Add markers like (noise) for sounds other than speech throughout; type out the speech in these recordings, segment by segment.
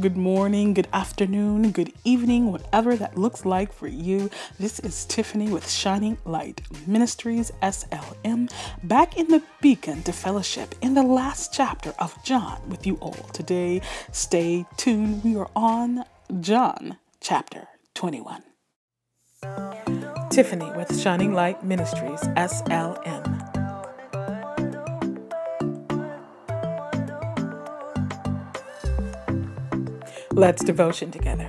good morning, good afternoon, good evening, whatever that looks like for you. This is Tiffany with Shining Light Ministries SLM, back in the beacon to fellowship in the last chapter of John with you all. Today, stay tuned. We are on John chapter 21. Tiffany with Shining Light Ministries SLM. Let's devotion together.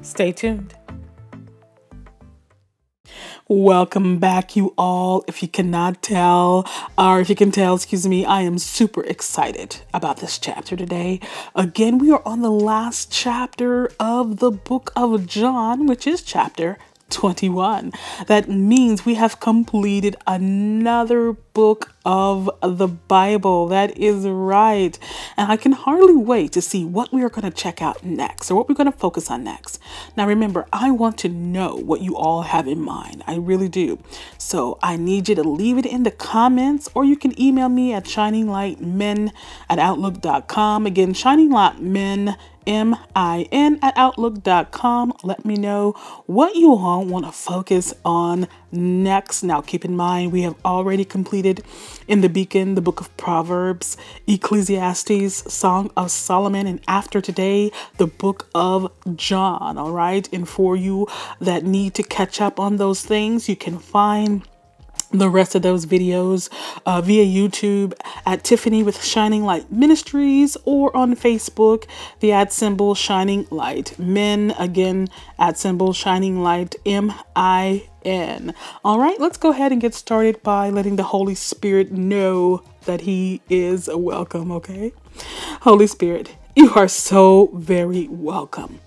Stay tuned. Welcome back, you all. If you cannot tell, or if you can tell, excuse me, I am super excited about this chapter today. Again, we are on the last chapter of the book of John, which is chapter 21. That means we have completed another book of the Bible. That is right. And I can hardly wait to see what we are going to check out next or what we're going to focus on next. Now, remember, I want to know what you all have in mind. I really do. So I need you to leave it in the comments or you can email me at shininglightmin at outlook.com. Again, shininglightmin M-I-N at outlook.com. Let me know what you all want to focus on next. Now, keep in mind, we have already completed in the Beacon the book of Proverbs, Ecclesiastes, Song of Solomon, and after today, the book of John. All right. And for you that need to catch up on those things, you can find the rest of those videos uh, via YouTube at Tiffany with Shining Light Ministries or on Facebook, the ad symbol Shining Light Min. Again, ad symbol Shining Light M I N. All right, let's go ahead and get started by letting the Holy Spirit know that He is welcome, okay? Holy Spirit, you are so very welcome.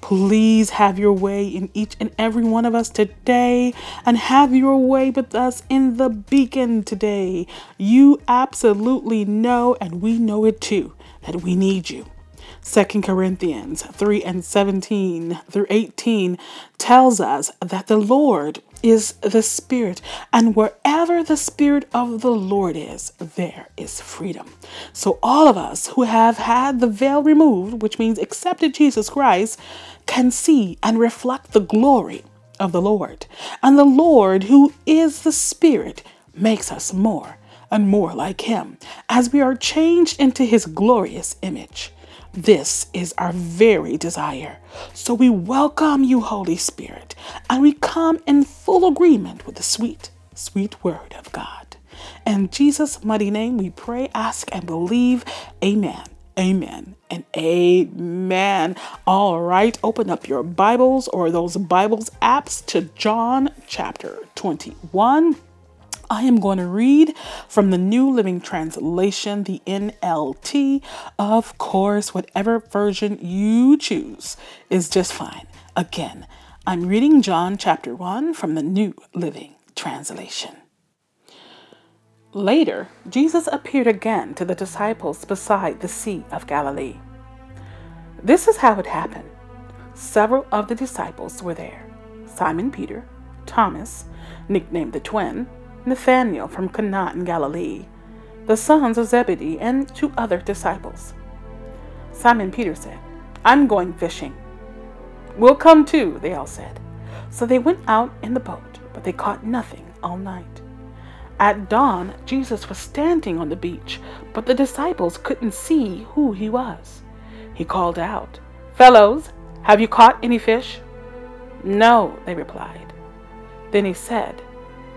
Please have your way in each and every one of us today and have your way with us in the beacon today. You absolutely know, and we know it too, that we need you. 2 Corinthians 3 and 17 through 18 tells us that the Lord is the Spirit, and wherever the Spirit of the Lord is, there is freedom. So, all of us who have had the veil removed, which means accepted Jesus Christ, can see and reflect the glory of the Lord. And the Lord, who is the Spirit, makes us more and more like Him as we are changed into His glorious image. This is our very desire. So we welcome you, Holy Spirit, and we come in full agreement with the sweet, sweet word of God. In Jesus' mighty name, we pray, ask, and believe. Amen. Amen and amen. All right, open up your Bibles or those Bibles apps to John chapter 21. I am going to read from the New Living Translation, the NLT. Of course, whatever version you choose is just fine. Again, I'm reading John chapter 1 from the New Living Translation. Later, Jesus appeared again to the disciples beside the Sea of Galilee. This is how it happened. Several of the disciples were there Simon Peter, Thomas, nicknamed the twin, Nathanael from Cana in Galilee, the sons of Zebedee, and two other disciples. Simon Peter said, I'm going fishing. We'll come too, they all said. So they went out in the boat, but they caught nothing all night. At dawn, Jesus was standing on the beach, but the disciples couldn't see who he was. He called out, Fellows, have you caught any fish? No, they replied. Then he said,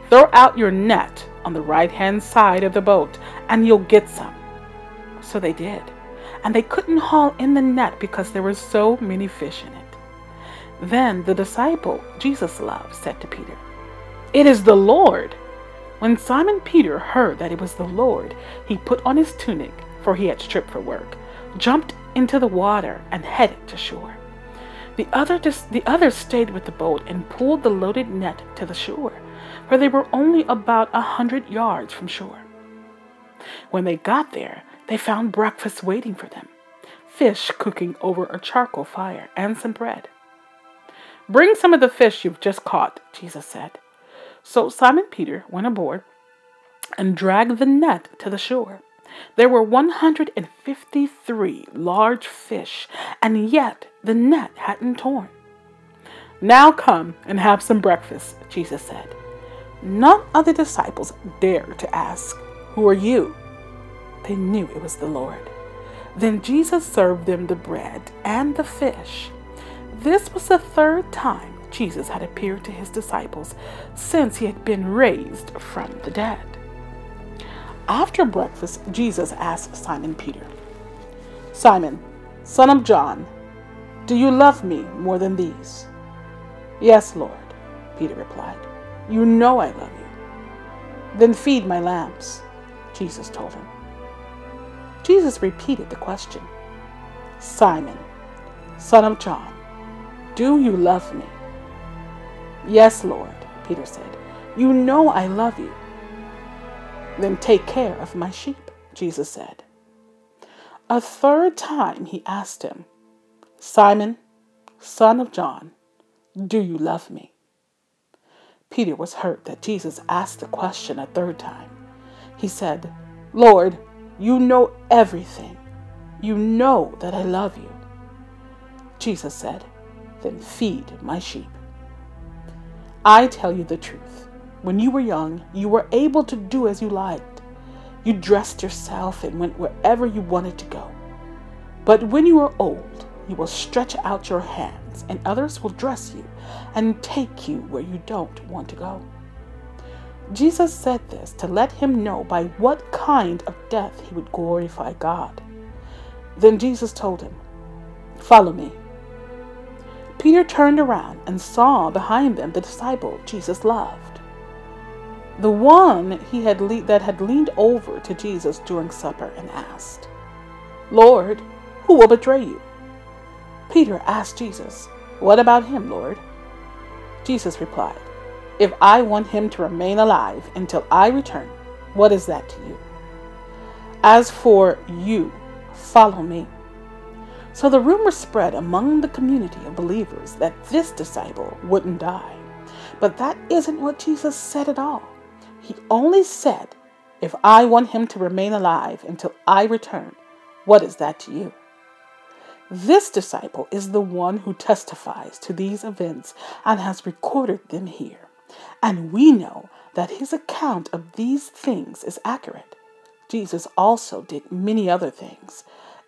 Throw out your net on the right hand side of the boat, and you'll get some. So they did, and they couldn't haul in the net because there were so many fish in it. Then the disciple Jesus loved said to Peter, It is the Lord. When Simon Peter heard that it was the Lord, he put on his tunic, for he had stripped for work, jumped into the water, and headed to shore. The, other dis- the others stayed with the boat and pulled the loaded net to the shore for they were only about a hundred yards from shore. When they got there, they found breakfast waiting for them fish cooking over a charcoal fire and some bread. Bring some of the fish you've just caught, Jesus said. So Simon Peter went aboard and dragged the net to the shore. There were 153 large fish, and yet the net hadn't torn. Now come and have some breakfast, Jesus said. None of the disciples dared to ask, Who are you? They knew it was the Lord. Then Jesus served them the bread and the fish. This was the third time Jesus had appeared to his disciples since he had been raised from the dead. After breakfast, Jesus asked Simon Peter, Simon, son of John, do you love me more than these? Yes, Lord, Peter replied. You know I love you. Then feed my lambs, Jesus told him. Jesus repeated the question Simon, son of John, do you love me? Yes, Lord, Peter said. You know I love you. Then take care of my sheep, Jesus said. A third time he asked him, Simon, son of John, do you love me? Peter was hurt that Jesus asked the question a third time. He said, Lord, you know everything. You know that I love you. Jesus said, Then feed my sheep. I tell you the truth. When you were young, you were able to do as you liked. You dressed yourself and went wherever you wanted to go. But when you are old, you will stretch out your and others will dress you and take you where you don't want to go. Jesus said this to let him know by what kind of death he would glorify God. Then Jesus told him, Follow me. Peter turned around and saw behind them the disciple Jesus loved. The one he had le- that had leaned over to Jesus during supper and asked, Lord, who will betray you? Peter asked Jesus, What about him, Lord? Jesus replied, If I want him to remain alive until I return, what is that to you? As for you, follow me. So the rumor spread among the community of believers that this disciple wouldn't die. But that isn't what Jesus said at all. He only said, If I want him to remain alive until I return, what is that to you? This disciple is the one who testifies to these events and has recorded them here. And we know that his account of these things is accurate. Jesus also did many other things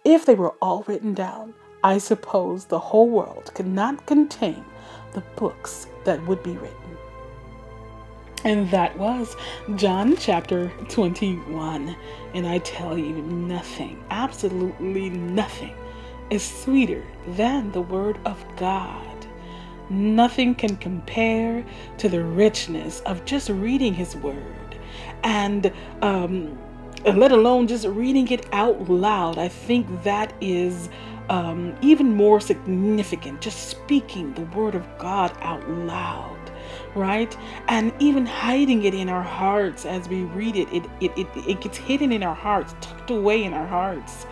if they were all written down, I suppose the whole world could not contain the books that would be written. And that was John chapter 21. And I tell you, nothing, absolutely nothing, is sweeter than the Word of God. Nothing can compare to the richness of just reading His Word and um, let alone just reading it out loud. I think that is um, even more significant, just speaking the word of God out loud, right? And even hiding it in our hearts as we read it, it, it, it, it gets hidden in our hearts, tucked away in our hearts.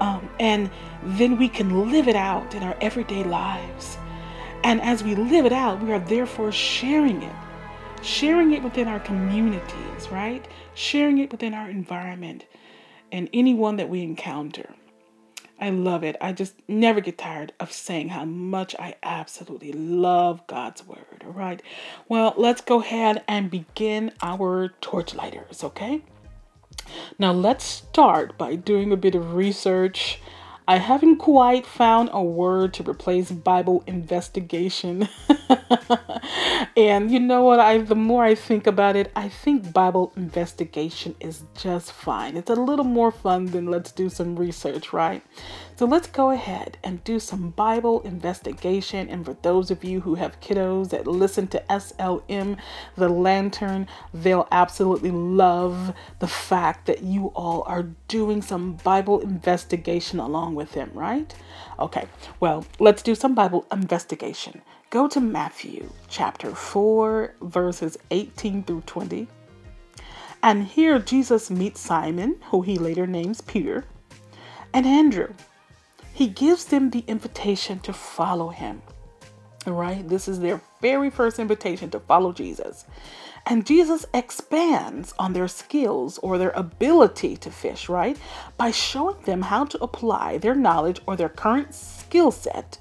Um, and then we can live it out in our everyday lives. And as we live it out, we are therefore sharing it sharing it within our communities, right? Sharing it within our environment and anyone that we encounter. I love it. I just never get tired of saying how much I absolutely love God's word. All right. Well, let's go ahead and begin our torchlighters, okay? Now, let's start by doing a bit of research I haven't quite found a word to replace Bible investigation. (laughs) and you know what? I the more I think about it, I think Bible investigation is just fine. It's a little more fun than let's do some research, right? So let's go ahead and do some Bible investigation. And for those of you who have kiddos that listen to SLM, the lantern, they'll absolutely love the fact that you all are doing some Bible investigation along with them, right? Okay, well, let's do some Bible investigation. Go to Matthew chapter 4, verses 18 through 20. And here Jesus meets Simon, who he later names Peter, and Andrew, he gives them the invitation to follow him. Right? This is their very first invitation to follow Jesus. And Jesus expands on their skills or their ability to fish, right? By showing them how to apply their knowledge or their current skill set,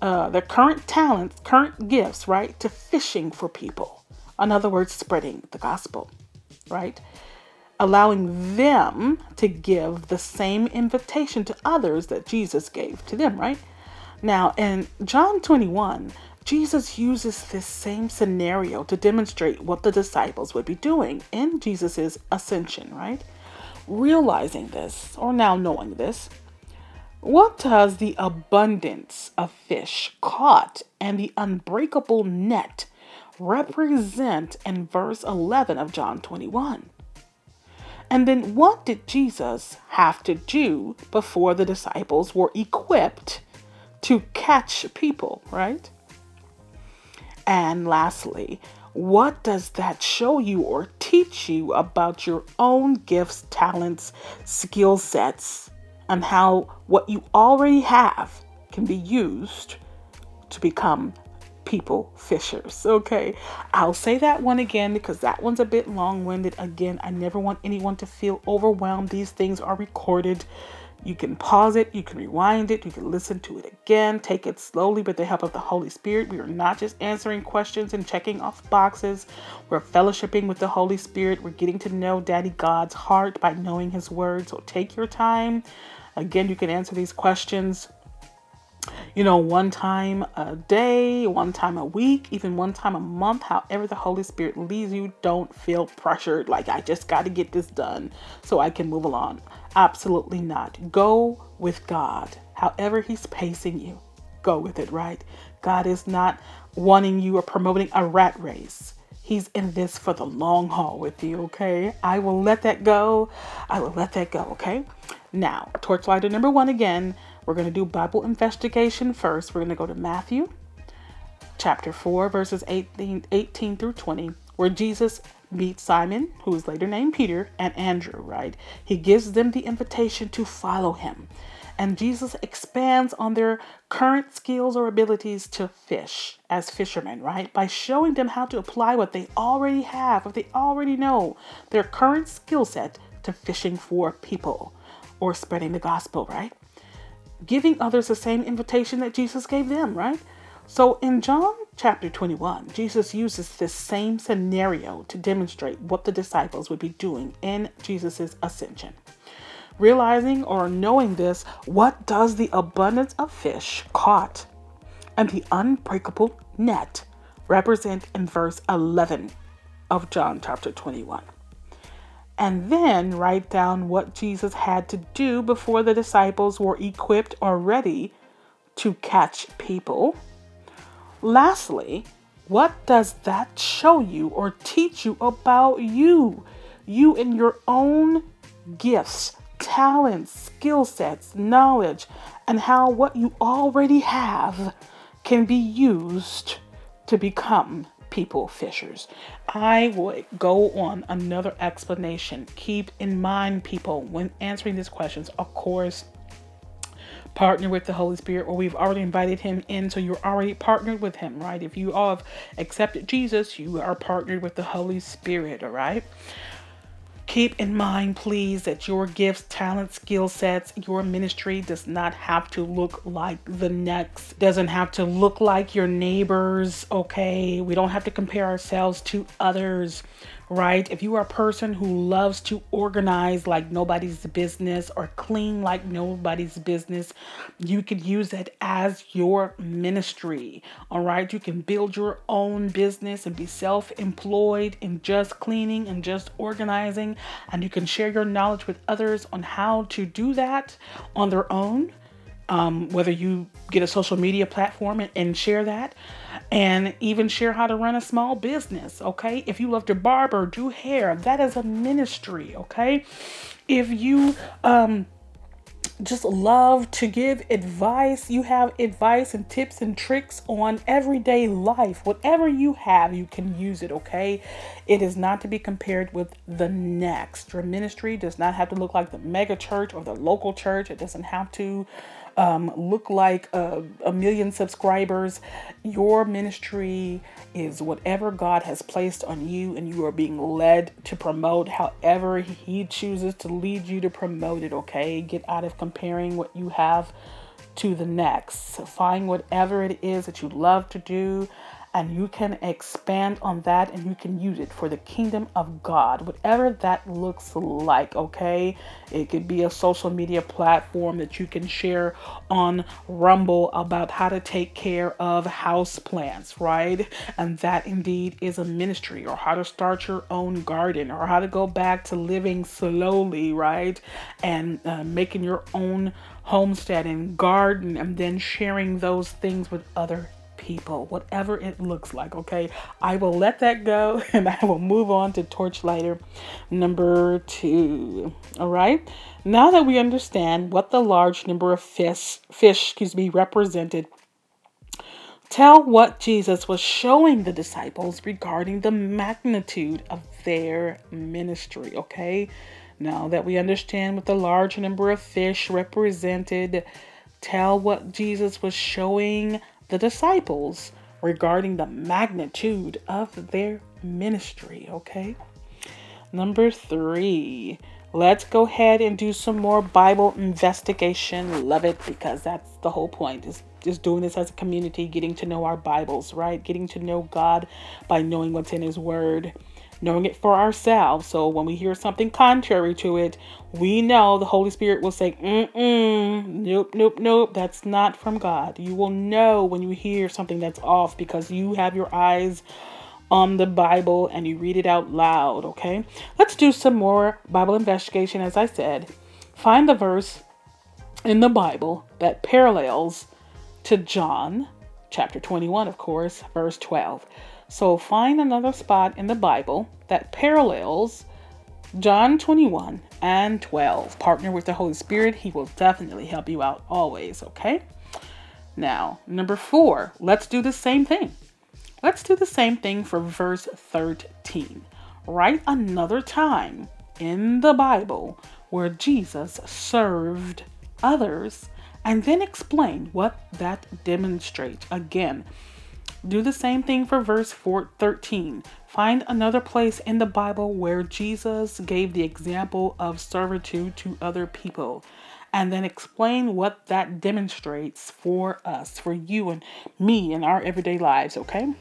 uh, their current talents, current gifts, right, to fishing for people. In other words, spreading the gospel, right? Allowing them to give the same invitation to others that Jesus gave to them, right? Now, in John 21, Jesus uses this same scenario to demonstrate what the disciples would be doing in Jesus' ascension, right? Realizing this, or now knowing this, what does the abundance of fish caught and the unbreakable net represent in verse 11 of John 21? And then what did Jesus have to do before the disciples were equipped to catch people, right? And lastly, what does that show you or teach you about your own gifts, talents, skill sets, and how what you already have can be used to become people fishers? Okay, I'll say that one again because that one's a bit long winded. Again, I never want anyone to feel overwhelmed. These things are recorded you can pause it, you can rewind it, you can listen to it again, take it slowly with the help of the Holy Spirit. We are not just answering questions and checking off boxes. We're fellowshipping with the Holy Spirit. We're getting to know Daddy God's heart by knowing His Word. So take your time. Again, you can answer these questions you know, one time a day, one time a week, even one time a month, however the Holy Spirit leads you. Don't feel pressured like I just got to get this done so I can move along. Absolutely not. Go with God. However, He's pacing you, go with it, right? God is not wanting you or promoting a rat race. He's in this for the long haul with you, okay? I will let that go. I will let that go, okay? Now, torchlighter number one again. We're going to do Bible investigation first. We're going to go to Matthew chapter 4, verses 18, 18 through 20, where Jesus meets Simon, who is later named Peter, and Andrew, right? He gives them the invitation to follow him. And Jesus expands on their current skills or abilities to fish as fishermen, right? By showing them how to apply what they already have, what they already know, their current skill set to fishing for people or spreading the gospel, right? Giving others the same invitation that Jesus gave them, right? So in John chapter 21, Jesus uses this same scenario to demonstrate what the disciples would be doing in Jesus' ascension. Realizing or knowing this, what does the abundance of fish caught and the unbreakable net represent in verse 11 of John chapter 21? And then write down what Jesus had to do before the disciples were equipped or ready to catch people Lastly, what does that show you or teach you about you? You and your own gifts, talents, skill sets, knowledge, and how what you already have can be used to become people fishers. I would go on another explanation. Keep in mind, people, when answering these questions, of course, partner with the Holy Spirit, or we've already invited Him in, so you're already partnered with Him, right? If you all have accepted Jesus, you are partnered with the Holy Spirit, all right? Keep in mind, please, that your gifts, talents, skill sets, your ministry does not have to look like the next, doesn't have to look like your neighbors, okay? We don't have to compare ourselves to others right? If you are a person who loves to organize like nobody's business or clean like nobody's business, you can use it as your ministry, all right? You can build your own business and be self employed in just cleaning and just organizing, and you can share your knowledge with others on how to do that on their own. Um, whether you get a social media platform and, and share that, and even share how to run a small business, okay? If you love to barber, do hair, that is a ministry, okay? If you um just love to give advice, you have advice and tips and tricks on everyday life. Whatever you have, you can use it, okay? It is not to be compared with the next. Your ministry does not have to look like the mega church or the local church. It doesn't have to um, look like a, a million subscribers. Your ministry is whatever God has placed on you, and you are being led to promote however He chooses to lead you to promote it, okay? Get out of comparing what you have to the next. Find whatever it is that you love to do and you can expand on that and you can use it for the kingdom of God, whatever that looks like, okay? It could be a social media platform that you can share on Rumble about how to take care of house plants, right? And that indeed is a ministry, or how to start your own garden, or how to go back to living slowly, right? And uh, making your own homestead and garden, and then sharing those things with other people, whatever it looks like, okay? I will let that go (laughs) and I will move on to torchlighter number two. All right. Now that we understand what the large number of fish, fish, excuse me, represented, tell what Jesus was showing the disciples regarding the magnitude of their ministry, okay? Now that we understand what the large number of fish represented, tell what Jesus was showing the disciples regarding the magnitude of their ministry, okay? Number three, let's go ahead and do some more Bible investigation. Love it because that's the whole point is just doing this as a community, getting to know our Bibles, right? Getting to know God by knowing what's in His Word knowing it for ourselves. So when we hear something contrary to it, we know the Holy Spirit will say, mm nope, nope, nope, that's not from God. You will know when you hear something that's off because you have your eyes on the Bible and you read it out loud, okay? Let's do some more Bible investigation, as I said. Find the verse in the Bible that parallels to John chapter 21, of course, verse 12. So find another spot in the Bible that parallels John 21 and 12. Partner with the Holy Spirit, He will definitely help you out always, okay? Now, number four, let's do the same thing. Let's do the same thing for verse 13. Write another time in the Bible where Jesus served others and then explain what that demonstrates. Again, do the same thing for verse 4, 13. Find another place in the Bible where Jesus gave the example of servitude to other people and then explain what that demonstrates for us, for you and me in our everyday lives, okay?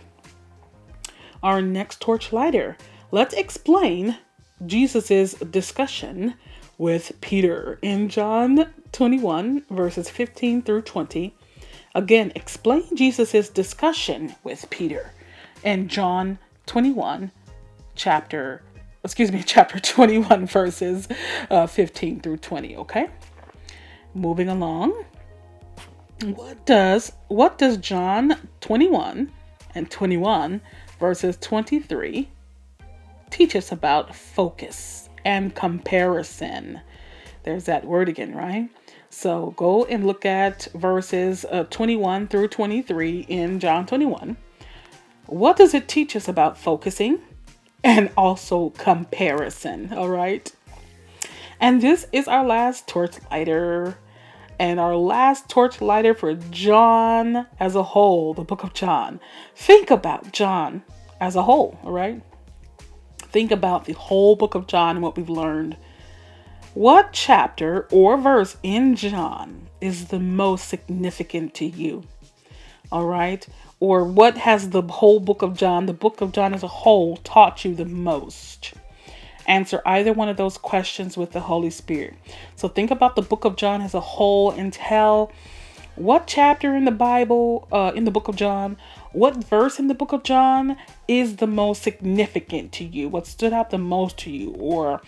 Our next torchlighter. Let's explain Jesus' discussion with Peter in John 21, verses 15 through 20 Again, explain Jesus' discussion with Peter in John 21, chapter, excuse me, (laughs) chapter 21, verses uh, 15 through 20, okay? Moving along. What does what does John 21 and 21 verses 23 teach us about focus and comparison? There's that word again, right? So go and look at verses uh, 21 through 23 in John 21. What does it teach us about focusing and also comparison? All right. And this is our last torch lighter. And our last torch lighter for John as a whole, the book of John. Think about John as a whole, all right? Think about the whole book of John and what we've learned what chapter or verse in John is the most significant to you? All right. Or what has the whole book of John, the book of John as a whole, taught you the most? Answer either one of those questions with the Holy Spirit. So think about the book of John as a whole and tell what chapter in the Bible, uh, in the book of John, what verse in the book of John is the most significant to you? What stood out the most to you? Or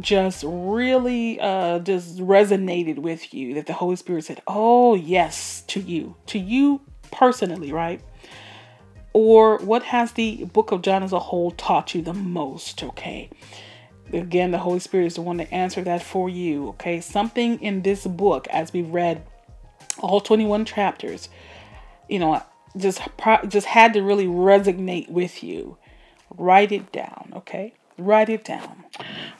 just really uh just resonated with you that the holy spirit said oh yes to you to you personally right? Or what has the book of john as a whole taught you the most okay? Again the holy spirit is the one to answer that for you okay? Something in this book as we've read all 21 chapters you know just just had to really resonate with you. Write it down okay write it down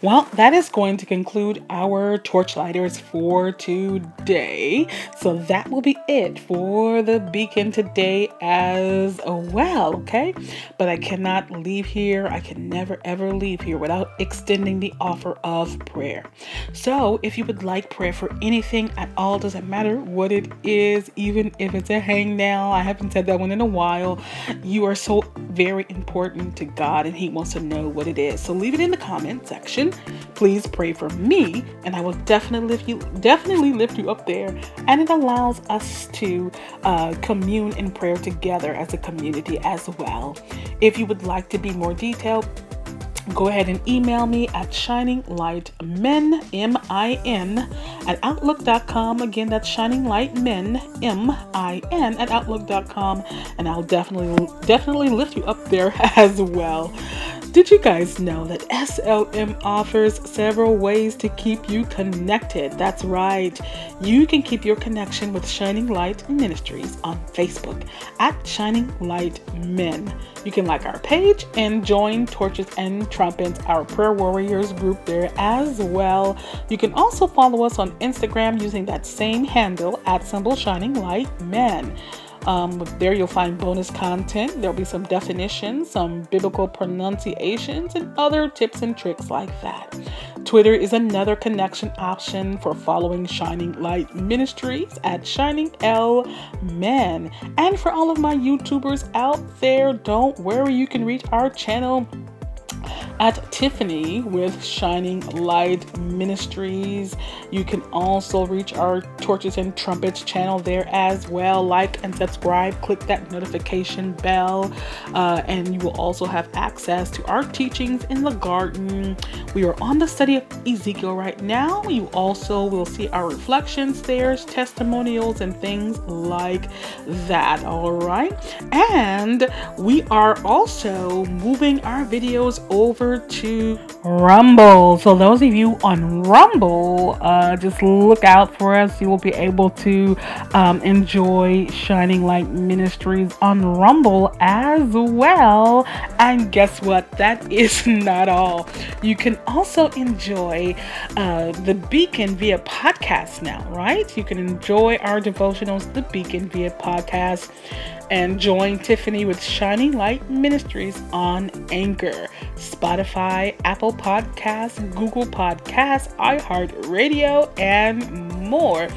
Well, that is going to conclude our torchlighters for today. So that will be it for the beacon today as well, okay? But I cannot leave here. I can never ever leave here without extending the offer of prayer. So if you would like prayer for anything at all, doesn't matter what it is, even if it's a hangnail, I haven't said that one in a while. You are so very important to God and He wants to know what it is. So leave it in the comment section. Please pray for me, and I will definitely lift you definitely lift you up there. And it allows us to uh, commune in prayer together as a community as well. If you would like to be more detailed, go ahead and email me at shininglightmin m-i-n at outlook.com again that's shininglightmin m-i-n at outlook.com and i'll definitely definitely lift you up there (laughs) as well did you guys know that SLM offers several ways to keep you connected? That's right. You can keep your connection with Shining Light Ministries on Facebook at Shining Light Min. You can like our page and join Torches and Trumpets, our prayer warriors group there as well. You can also follow us on Instagram using that same handle at symbol Shining Light Min. Um, there you'll find bonus content. There'll be some definitions, some biblical pronunciations, and other tips and tricks like that. Twitter is another connection option for following Shining Light Ministries at Shining L Men. And for all of my YouTubers out there, don't worry, you can reach our channel at Tiffany with Shining Light Ministries. You can also reach our Torches and Trumpets channel there as well. Like and subscribe, click that notification bell, uh, and you will also have access to our teachings in the garden. We are on the study of Ezekiel right now. You also will see our reflections there, testimonials, and things like that. All right, and we are also moving our videos over to Rumble. So those of you on Rumble, uh, just look out for us. You will be able to um, enjoy Shining Light Ministries on Rumble as well. And guess what? That is (laughs) not all. You can also enjoy uh, the Beacon via podcast now, right? You can enjoy our devotionals, the Beacon via podcast and join Tiffany with Shining Light Ministries on Anchor, Spotify, Apple Podcasts, Google Podcasts, iHeartRadio, and more.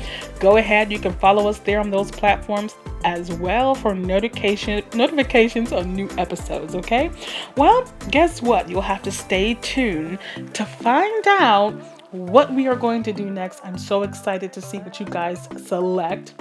Go ahead, you can follow us there on those platforms as well for notification notifications on new episodes, okay? Well, guess what? You'll have to stay tuned to find out what we are going to do next. I'm so excited to see what you guys select.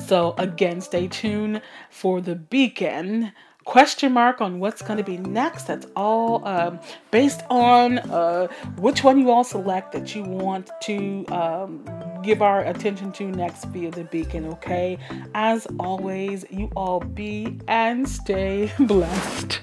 So, again, stay tuned for the beacon question mark on what's going to be next. That's all um, based on uh, which one you all select that you want to um, give our attention to next via the beacon, okay? As always, you all be and stay (laughs) blessed.